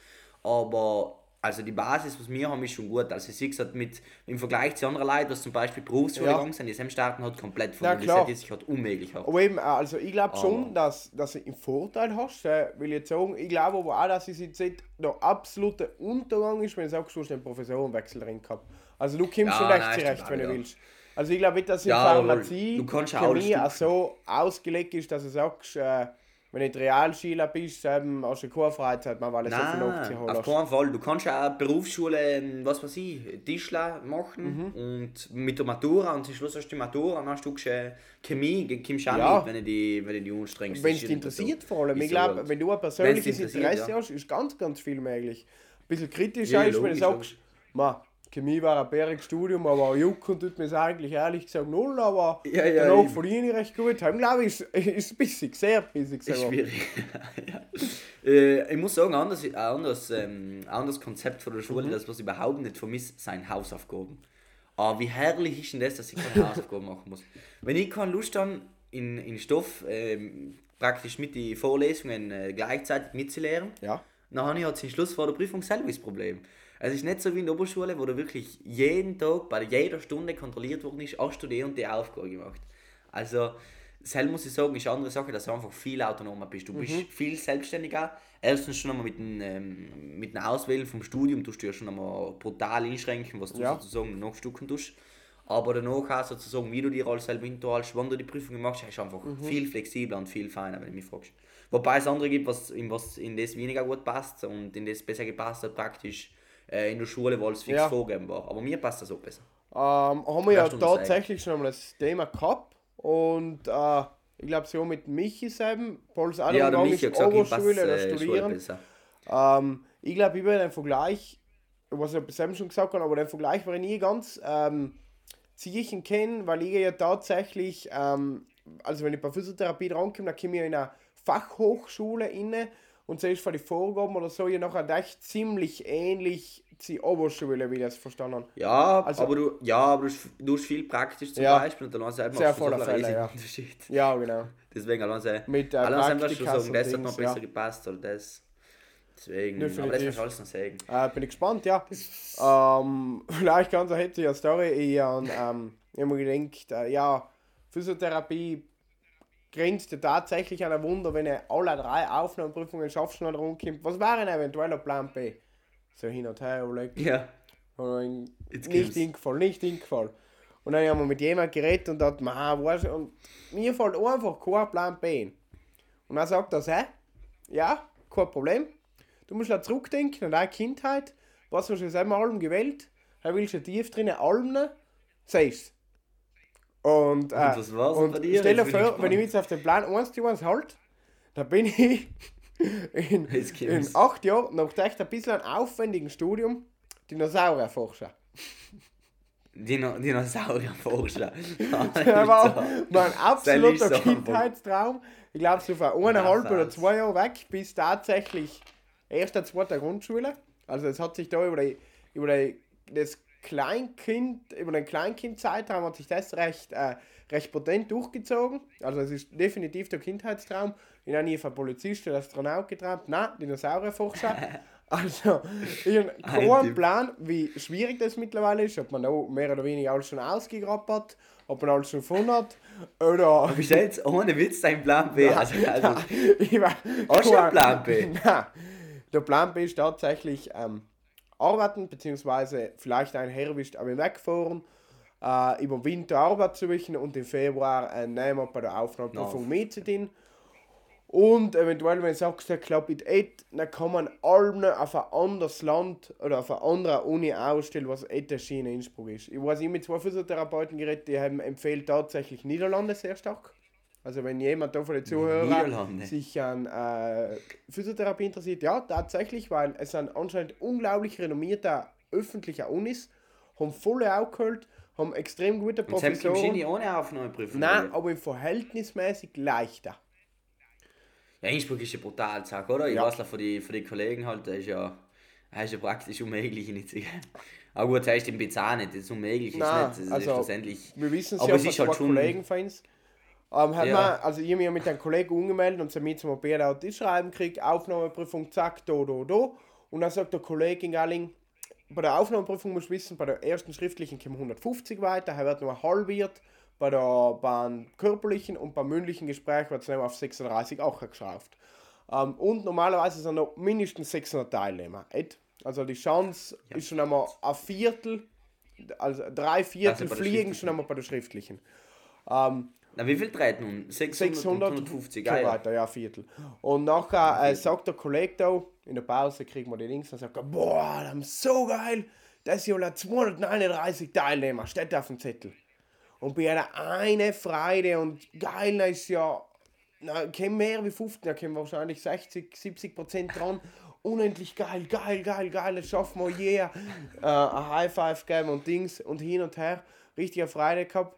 aber also die Basis, was wir haben, ist schon gut. Also ich sehe mit im Vergleich zu anderen Leuten, was zum Beispiel Berufsschule Ja. gegangen sind, die sind starten hat komplett klar. sind jetzt halt unmöglich hat. Aber eben, also ich glaube schon, dass, dass du einen Vorteil hast, äh, will ich jetzt sagen. Ich glaube aber auch, dass es jetzt nicht der absolute Untergang ist, wenn du sagst, du hast einen Professorenwechsel drin gehabt. Also du kommst Ja, schon recht zurecht, wenn du willst. Also ich glaube nicht, dass in Ja, Pharmazie ja Chemie auch so ausgelegt ist, dass du sagst, äh, wenn du nicht Realschüler bist, eben, hast du keine Freizeit mehr, weil du so viel Nein, aufzuholen auf hast. keinen Fall. Du kannst ja auch Berufsschule, ähm, was weiß ich, Tischler machen Mhm. und mit der Matura und zum Schluss hast du die Matura und hast du äh, Chemie, kommst auch Ja. mit, wenn du die, wenn du die anstrengst. Wenn es dich so. interessiert vor allem. Ich glaube, wenn du ein persönliches Interesse ja. hast, ist ganz, ganz viel möglich. Ein bisschen kritischer Ja, ist, wenn du sagst, ma, Chemie war ein bäriges Studium, aber jucken tut mir es eigentlich ehrlich gesagt null, aber Ja, ja, danach verdiene ich recht gut. Dann glaube ich, ist, ist bissig, sehr bissig Ist schwierig. [LAUGHS] ja. äh, ich muss sagen, ein anderes, ein anderes, ähm, ein anderes Konzept von der Schule, Mhm. das was ich überhaupt nicht vermisse, sind Hausaufgaben. Aber wie herrlich ist denn das, dass ich keine Hausaufgaben machen muss. Wenn ich keine Lust habe, in, in Stoff ähm, praktisch mit den Vorlesungen äh, gleichzeitig mitzulehren, Ja. dann habe ich halt zum Schluss vor der Prüfung selber das Problem. Es ist nicht so wie in der Oberschule, wo du wirklich jeden Tag bei jeder Stunde kontrolliert worden ist, hast du die und die Aufgabe gemacht. Also, selbst muss ich sagen, ist eine andere Sache, dass du einfach viel autonomer bist. Du bist viel selbstständiger. Erstens schon einmal mit dem, ähm, mit dem Auswählen vom Studium tust du ja schon einmal brutal einschränken, was du Ja. sozusagen nachstucken tust. Aber danach auch sozusagen, wie du dir alles selber hinterhältst, wann du die Prüfungen machst, ist einfach viel flexibler und viel feiner, wenn du mich fragst. Wobei es andere gibt, was in, was in das weniger gut passt und in das besser gepasst hat, praktisch äh, in der Schule, weil es fix Ja. vorgegeben war. Aber mir passt das auch besser. Ähm, haben wir ja uns sagen? tatsächlich schon einmal das Thema gehabt und äh, ich glaube so mit Michi selben, Pauls auch Ja, der Michi ist, gesagt, ich Oberschule oder äh, studieren. Ähm, ich glaube, über den Vergleich, was ich bisher schon gesagt habe, aber den Vergleich war ich nie ganz ähm, ziehen können, weil ich ja tatsächlich, ähm, also wenn ich bei Physiotherapie drankomme, dann komme ich in eine Fachhochschule inne und ist für die Vorgaben oder so ja nachher echt ziemlich ähnlich zur Oberschule, wie ich das verstanden habe. Ja, Also- aber du, ja, aber du, hast- viel praktisch zum Ja. Beispiel und dann hast du einfach so einen Fälle, ja. Unterschied. Ja, genau. Deswegen allein sie, Mit, äh, allein Praktikas sagen, das hat noch besser ja. gepasst oder das. Deswegen, Definitiv. aber das kannst du alles noch sagen. Äh, bin ich gespannt, ja. Ähm, [LAUGHS] vielleicht ganz eine hitzige Story. Ich habe ähm, immer gedacht, äh, ja, Physiotherapie grenzt ja tatsächlich an ein Wunder, wenn er alle drei Aufnahmeprüfungen schaffst und rumkommt. Was wäre ein eventueller Plan B? So hin und her überlegt. Ja. Und Jetzt nicht hingefallen, nicht hingefallen. Und dann haben wir mit jemandem geredet und dachte, man, weißt du, und mir fällt einfach kein Plan B ein. Und dann sagt er, hä? Ja, kein Problem. Du musst da zurückdenken an deine Kindheit. Was hast du selber Alben gewählt? Da willst du tief drinnen Alben, siehst Und, äh, was war's und bei dir? stell dir vor, wenn ich jetzt auf den Plan 1 zu 1 halt, da bin ich [LAUGHS] in, in acht Jahren nach echt ein bisschen einem aufwendigen Studium Dinosaurierforscher. Dino Dinosaurierforscher. [LAUGHS] Das war mein absoluter so. Kindheitstraum. Ich glaube, so von eineinhalb Ja, oder zwei Jahren weg bis tatsächlich erster, zweiter Grundschule. Also es hat sich da über, die, über die, das Kleinkind, über den Kleinkindzeitraum hat sich das recht, äh, recht potent durchgezogen. Also es ist definitiv der Kindheitstraum. Ich habe nie von Polizist oder Astronaut geträumt. Nein, Dinosaurierforscher. [LAUGHS] Also, ich habe Ein keinen. Plan, wie schwierig das mittlerweile ist, ob man da mehr oder weniger alles schon ausgegrabt hat, ob man alles schon gefunden hat, oder... Bist du jetzt ohne Witz dein Plan B? [LAUGHS] Also, also, ich war, Hast du einen Plan B? [LAUGHS] Nein, der Plan B ist tatsächlich ähm, arbeiten, beziehungsweise vielleicht ein Herbst aber wegfahren, äh, über den Winter Arbeit suchen und im Februar ein Nehmer bei der Aufnahmeprüfung Ja. mitzudien. Und eventuell, wenn du sagst, der klappt nicht, dann kann man allem auf ein anderes Land oder auf eine andere Uni ausstellen, was etwas Schiene in Innsbruck ist. Ich weiß, ich mit zwei Physiotherapeuten geredet, die haben empfehlen tatsächlich Niederlande sehr stark. Also wenn jemand da von den Zuhörern sich an äh, Physiotherapie interessiert, ja, tatsächlich, weil es sind anscheinend unglaublich renommierte öffentliche Unis, haben volle aufgeholt, haben extrem gute und Sam kommst du nie Professoren. ohne Aufnahmeprüfung? Nein, aber verhältnismäßig leichter. Ja, Innsbruck ist ja brutal, sag, oder? Ich Ja. weiß noch von den von die Kollegen halt, das ist ja, das ist ja praktisch unmöglich in die Aber gut, das heißt im BZ nicht, das ist unmöglich, ist Nein, nicht, das also, ist schlussendlich. Wir wissen es Aber ja von ist halt schon- Kollegen von uns. Ähm, hat Ja. man, also ich habe mich ja mit einem Kollegen umgemeldet und sie mir zum Moped auch das schreiben gekriegt, Aufnahmeprüfung, zack, da, da, da. Und dann sagt der Kollege in Galling, bei der Aufnahmeprüfung musst du wissen, bei der ersten schriftlichen kommen 150 weiter, er wird nur halbiert, bei der beim körperlichen und beim mündlichen Gespräch wird es auf 36 auch geschraubt. Ähm, und normalerweise sind noch mindestens 600 Teilnehmer. Ed? Also die Chance ist schon einmal ein Viertel, also drei Viertel Also fliegen schon einmal bei der schriftlichen. Ähm, Na, wie viel treten nun? 600, 600 und 150, so ah, ja. ja, Viertel. Und nachher äh, sagt der Kollege da, in der Pause kriegen wir die Links, dann sagt boah, das ist so geil, das ist ja 239 Teilnehmer, steht auf dem Zettel. Und bei einer eine Freude und geil, da ist ja, na, kein mehr wie 15, da kommen wahrscheinlich 60, 70 Prozent dran. Unendlich geil, geil, geil, geil, das schaffen wir, yeah. äh, ein High Five geben und Dings und hin und her. Richtige Freude gehabt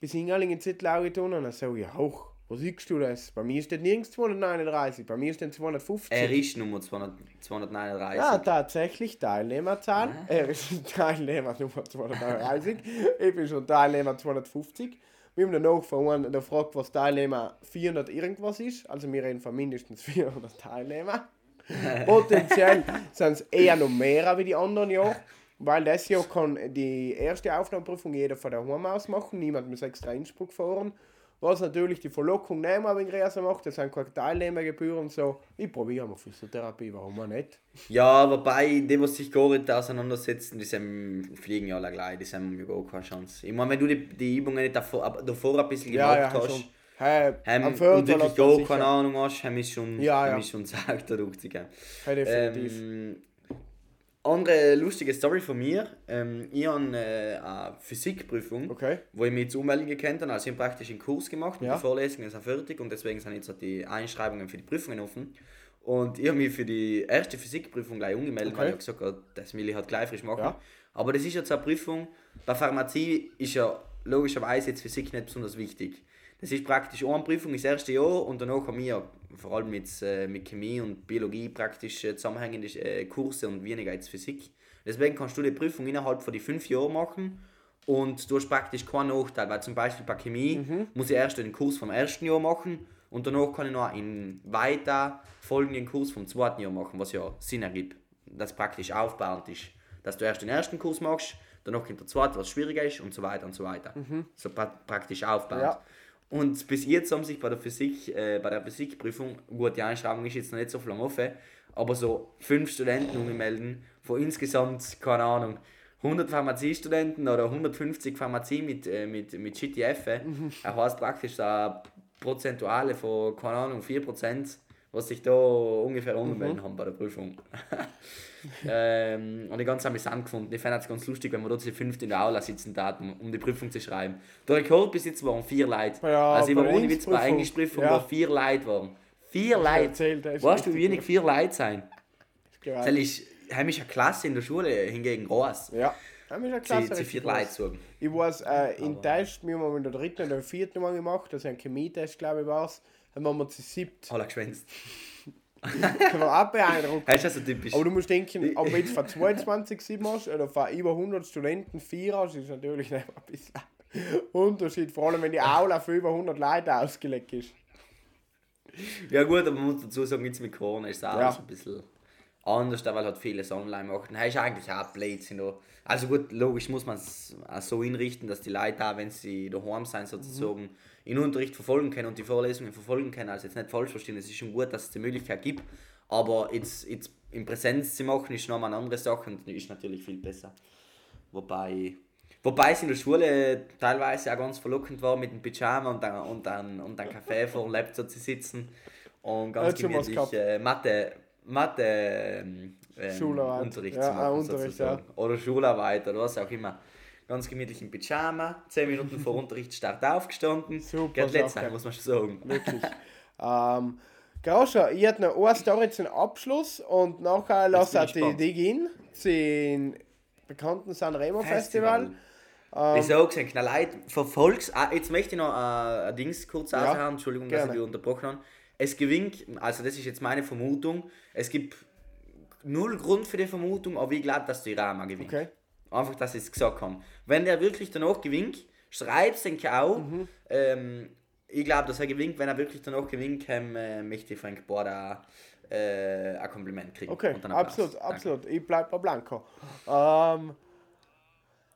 bis Hingerling in Zittlau getan und dann so, ja hoch, wo siehst du das? Bei mir steht nirgends 239, bei mir steht 250. Er ist Nummer 200, 239. ja, tatsächlich Teilnehmerzahl. Er ist Teilnehmer Nummer 230. [LAUGHS] ich bin schon Teilnehmer 250. Wir haben danach von einem gefragt, was Teilnehmer 400 irgendwas ist. Also wir reden von mindestens 400 Teilnehmer. [LAUGHS] Potenziell sind es eher noch mehr wie die anderen Jahre. Weil das Jahr kann die erste Aufnahmeprüfung jeder von daheim aus machen. Niemand muss extra Innsbruck fahren. Was natürlich die Verlockung nicht mehr wegen größer macht. Das sind keine Teilnehmergebühren und so. Ich probiere mal Physiotherapie, warum auch nicht? Ja, wobei, die, die sich gar nicht auseinandersetzen, die sind, fliegen ja alle gleich, die sind mir gar keine Chance. Ich meine, wenn du die, die Übungen nicht davor, davor ein bisschen Ja, gemacht ja, hast, schon. Hey, am und wirklich gar keine Ahnung hast, haben ist schon, Ja, haben ja. ist schon sagt, der Rückzug. Hey, definitiv. Ähm, andere lustige Story von mir. Ähm, ich habe äh, eine Physikprüfung, Okay. wo ich mich jetzt ummelden gekannt habe. Also ich habe praktisch einen Kurs gemacht und Ja. die Vorlesungen sind fertig und deswegen sind jetzt auch die Einschreibungen für die Prüfungen offen. Und ich habe mich für die erste Physikprüfung gleich umgemeldet, Okay. weil ich gesagt habe, das will ich halt gleich frisch machen. Ja. Aber das ist jetzt eine Prüfung. Bei Pharmazie ist ja logischerweise jetzt Physik nicht besonders wichtig. Das ist praktisch eine Prüfung das erste Jahr und danach haben wir vor allem mit, äh, mit Chemie und Biologie praktisch äh, zusammenhängende äh, Kurse und weniger jetzt Physik. Deswegen kannst du die Prüfung innerhalb von die fünf Jahren machen und du hast praktisch keinen Nachteil, weil zum Beispiel bei Chemie muss ich erst den Kurs vom ersten Jahr machen und danach kann ich noch einen weiter folgenden Kurs vom zweiten Jahr machen, was ja Sinn ergibt, das praktisch aufbauend ist. Dass du erst den ersten Kurs machst, danach kommt der zweite, was schwieriger ist und so weiter und so weiter. So pra praktisch aufbauend. Ja. Und bis jetzt haben sich bei der Physik, äh, bei der Physikprüfung, gut, die Einschreibung ist jetzt noch nicht so lange offen, aber so fünf Studenten ummelden, von insgesamt, keine Ahnung, 100 Pharmaziestudenten oder 150 Pharmazie mit, äh, mit, mit GTF. [LAUGHS] Er heißt praktisch eine Prozentuale von, keine Ahnung, 4%, was sich da ungefähr ummelden haben bei der Prüfung. [LAUGHS] ähm, und ich ganz amüsant gefunden. Ich fand es ganz lustig, wenn wir dort zu fünft in der Aula sitzen taten, um die Prüfung zu schreiben. Der Rekord bis jetzt waren vier Leute. Ja, also ich war ohne Witz bei Englischprüfung, Englischprüfung, ja. wo vier Leute waren. Vier Leute. erzählt, weißt du, wie wenig vier Leute sein? Das ist, eine Klasse in der Schule hingegen groß. Ja. Ja klasse, Sie, vier. Leute sagen. Ich weiß, äh, in Test, wir haben in der dritten oder vierten Mal gemacht, das ist ein Chemietest, glaube ich, war es. Dann waren wir zu siebt. Alle geschwänzt. [LAUGHS] Das war auch. Das ist also typisch. Aber du musst denken, [LAUGHS] ob du jetzt von 22 sieben hast oder von über 100 Studenten vier hast, ist natürlich ein bisschen [LAUGHS] Unterschied. Vor allem, wenn die Aula für über 100 Leute ausgelegt ist. Ja gut, aber man muss dazu sagen, jetzt mit Corona ist es auch Ja. so ein bisschen anders, weil halt vieles online machen. Das ist eigentlich auch Blödsinn. Also gut, logisch muss man es auch so einrichten, dass die Leute auch, wenn sie daheim sind, sozusagen in Unterricht verfolgen können und die Vorlesungen verfolgen können. Also jetzt nicht falsch verstehen, es ist schon gut, dass es die Möglichkeit gibt. Aber jetzt, jetzt in Präsenz zu machen, ist nochmal eine andere Sache und ist natürlich viel besser. Wobei, wobei es in der Schule teilweise auch ganz verlockend war, mit dem Pyjama und dann, und dann, und dann Kaffee vor dem Laptop zu sitzen und ganz gemütlich äh, Mathe, Mathe ähm, Schularbeit. Unterricht Ja, zu machen. Unterricht, sozusagen. Oder Schularbeit oder was auch immer. Ganz gemütlich im Pyjama, 10 Minuten vor [LAUGHS] Unterrichtsstart aufgestanden. Super Geht letztes Sache. muss man schon sagen. Wirklich. ähm, Groscha, ich hätte noch eine Story zum Abschluss und nachher lass bin ich die. Dig in zum bekannten Sanremo Festival. Festival. Ich sage es, Leute, verfolg's. Ah, jetzt möchte ich noch äh, ein Dings kurz Ja, aushören, Entschuldigung, dass gerne. ich dich unterbrochen habe. Es gewinnt, also das ist jetzt meine Vermutung, es gibt null Grund für die Vermutung, aber ich glaube, dass die Rama gewinnt. Okay. Einfach, dass ich es gesagt habe. Wenn der wirklich danach gewinnt, schreibt es auch. Mhm. Ähm, ich glaube, dass er gewinnt. Wenn er wirklich danach gewinnt, ähm, äh, möchte Frank Borda äh, ein Kompliment kriegen. Okay, absolut, Danke. absolut. Ich bleib bei Blanco. Ähm,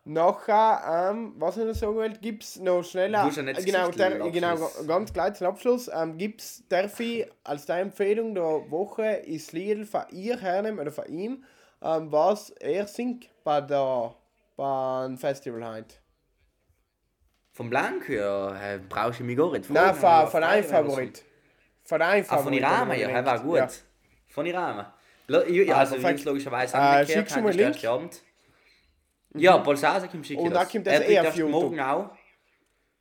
nachher, ähm, was ich noch sagen wollte, gibt es noch schneller. Du hast ja genau, der, genau, ganz gleich zum Abschluss. Ähm, gibt es, darf ich als deine Empfehlung der Woche ist Lied von ihr hernehmen oder von ihm, ähm, was er singt bei der beim Festival heute? Vom Blanco, ja, äh, brauchst du mich gar nicht Nein, von, aber von frei, einem Favorit. Von einem Ah, Favorit. von Irama, ja, er war gut. Ja. Von Irama. Lo- Ja, Ah, also perfekt. wie logischerweise Äh, angekehrt ist Link? erst Abend. Ja, Bolsasa kommt schicken. Und dann kommt das eh auf YouTube. morgen auch.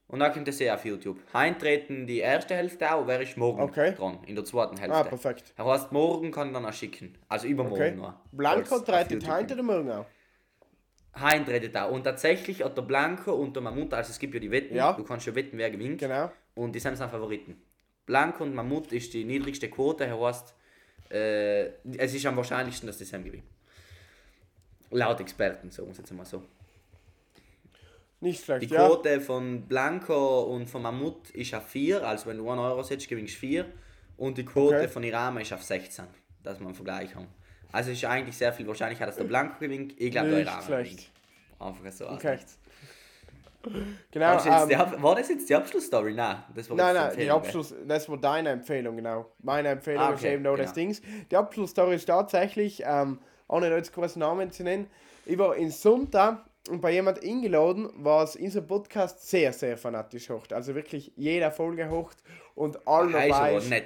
Und dann kommt das eh auf YouTube. Eintreten die erste Hälfte auch, wäre ich morgen Okay. dran, in der zweiten Hälfte. Ah, perfekt. Er heißt, morgen kann ich dann auch schicken. Also übermorgen Okay. nur. Blanco YouTube heute oder morgen auch? Hein redet auch. Und tatsächlich hat der Blanco und der Mammut, also es gibt ja die Wetten, Ja. du kannst ja wetten, wer gewinnt. Genau. Und die sind seine Favoriten. Blanco und Mammut ist die niedrigste Quote, er heißt, äh, es ist am wahrscheinlichsten, dass die Sam gewinnen. Laut Experten, sagen wir es jetzt mal so. Nicht Die schlecht, ja. Quote von Blanco und von Mammut ist auf 4, also wenn du 1 Euro setzt, gewinnst du 4. Und die Quote Okay. von Irama ist auf 16. dass wir einen Vergleich haben. Also ist eigentlich sehr viel wahrscheinlicher, dass der Blanco gewinnt. Ich glaube, der Iraner schlecht. gewinnt. Einfach so. Okay. Okay. Genau. Die Ähm, Ab- war das jetzt die Abschlussstory? Nein, das war nein, nein, die Abschluss, das war deine Empfehlung, genau. Meine Empfehlung Ah, ist okay, eben noch das genau. Dings. Die Abschlussstory ist tatsächlich, ähm, ohne jetzt großen Namen zu nennen, ich war in Sonntag und bei jemand eingeladen, was unser Podcast sehr, sehr fanatisch hocht. Also wirklich jede Folge hocht und all gell? Ah, ist dabei nett.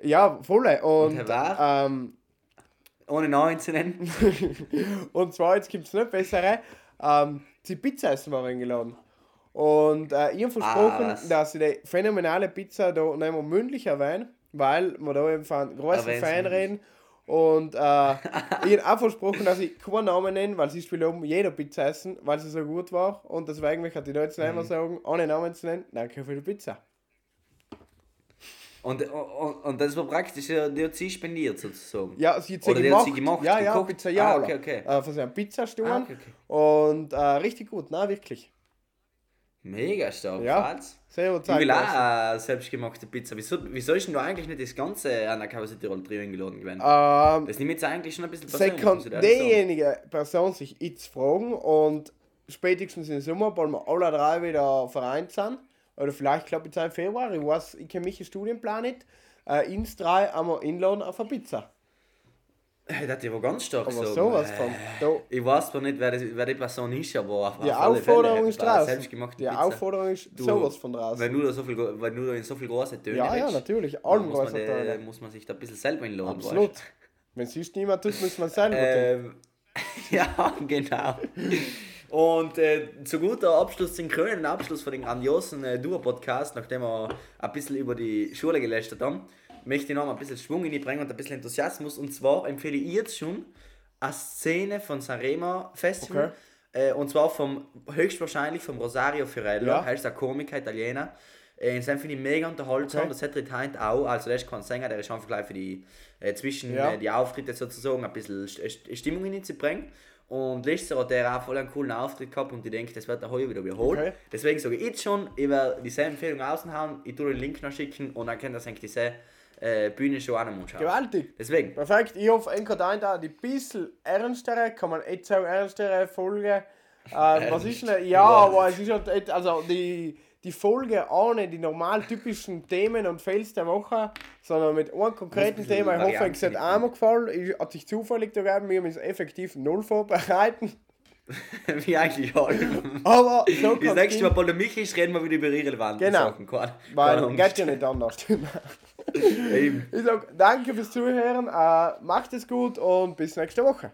Ja, voll. Und, war? ähm, Ohne Namen zu nennen. [LAUGHS] Und zwar, jetzt gibt es noch bessere, ähm, die Pizza essen war eingeladen. Und äh, ich habe versprochen, Ah, dass ich die phänomenale Pizza da nicht mehr mündlich erwähne, weil wir da eben von großen Fan reden. Und äh, [LAUGHS] ich habe auch versprochen, dass ich keinen Namen nenne, weil sie will oben jeder Pizza essen, weil sie so gut war. Und deswegen möchte ich da jetzt nicht mehr sagen, ohne Namen zu nennen, danke für die Pizza. Und, und, und das war praktisch, ja, die hat sie spendiert sozusagen. Ja, sie hat sie Oder die gemacht. hat sie gemacht, ja, ja, gekocht? Pizza ja. Ah, okay, okay. Äh, von seinem Pizzastuhl. Ah, okay, okay. Und äh, richtig gut, na wirklich. Mega stark. Ja. Falls. Sehr Ich überzeugend. will auch äh, selbstgemachte Pizza. Wieso, wieso ist denn du eigentlich nicht das Ganze an der Kause Tirol Trio eingeladen gewesen? Ähm, Das nimmt jetzt eigentlich schon ein bisschen persönlich, kann ich diejenige Person sich jetzt fragen und spätestens im Sommer wollen wir alle drei wieder vereint sein. Oder vielleicht es auch im Februar. Ich weiß, ich kenne mich im Studienplan nicht. Äh, ins drei einmal einladen auf eine Pizza. Das ist aber ganz stark Aber so. sowas Äh, von. Da, Ich weiß zwar nicht, wer, das, wer die Person ist, aber auf die Aufforderung Fälle, ist äh, draußen. Die Pizza. Aufforderung ist Du, sowas von draußen. Wenn du da so viel, wenn du da in so viel große Töne Ja, ja, natürlich. Allem muss man, großer die- Töne. muss man sich da ein bisschen selber einladen. Absolut. weißt Wenn es sonst niemand tut, muss man selber. Ähm, [LAUGHS] ja, genau. Und äh, zu guter Abschluss, den krönenden Abschluss von dem grandiosen äh, Duo-Podcast, nachdem wir ein bisschen über die Schule gelästert haben, möchte ich noch mal ein bisschen Schwung in die bringen und ein bisschen Enthusiasmus. Und zwar empfehle ich jetzt schon eine Szene von Sanremo Festival. Äh, und zwar vom höchstwahrscheinlich vom Rosario Fiorello, Ja. er ist ein Komiker, Italiener. Äh, in seinem finde ich mega unterhaltsam. Okay. Das hat Retain auch. Also, der ist kein Sänger, der ist einfach gleich für die äh, zwischen Ja. äh, die Auftritte sozusagen ein bisschen St- St- Stimmung hineinzubringen. Und letztes Jahr hat der auch voll einen coolen Auftritt gehabt und ich denke, das wird er heuer wieder wiederholen. Okay. Deswegen sage ich jetzt schon, ich werde diese Empfehlung raushauen, ich tue den Link noch schicken und dann könnt ihr eigentlich diese äh, Bühne schon an anschauen. Gewaltig. Deswegen, Perfekt, ich hoffe, Enko dein da die bisschen ernstere, kann man jetzt auch ernstere Folge. Äh, was ist denn? Ja, aber es ist halt, also die, die Folge ohne die normal typischen Themen und Fails der Woche, sondern mit einem konkreten Thema. Ich hoffe, es hat einmal gefallen. Ich, hat sich zufällig gegeben, wir uns effektiv null vorbereiten. [LAUGHS] wie eigentlich allem. Aber so Das nächste Mal Michi ist, reden wir wieder über irrelevante Genau. Sachen. Keine, weil keine geht ja nicht anders. [LAUGHS] Ich sag danke fürs Zuhören, äh, macht es gut und bis nächste Woche.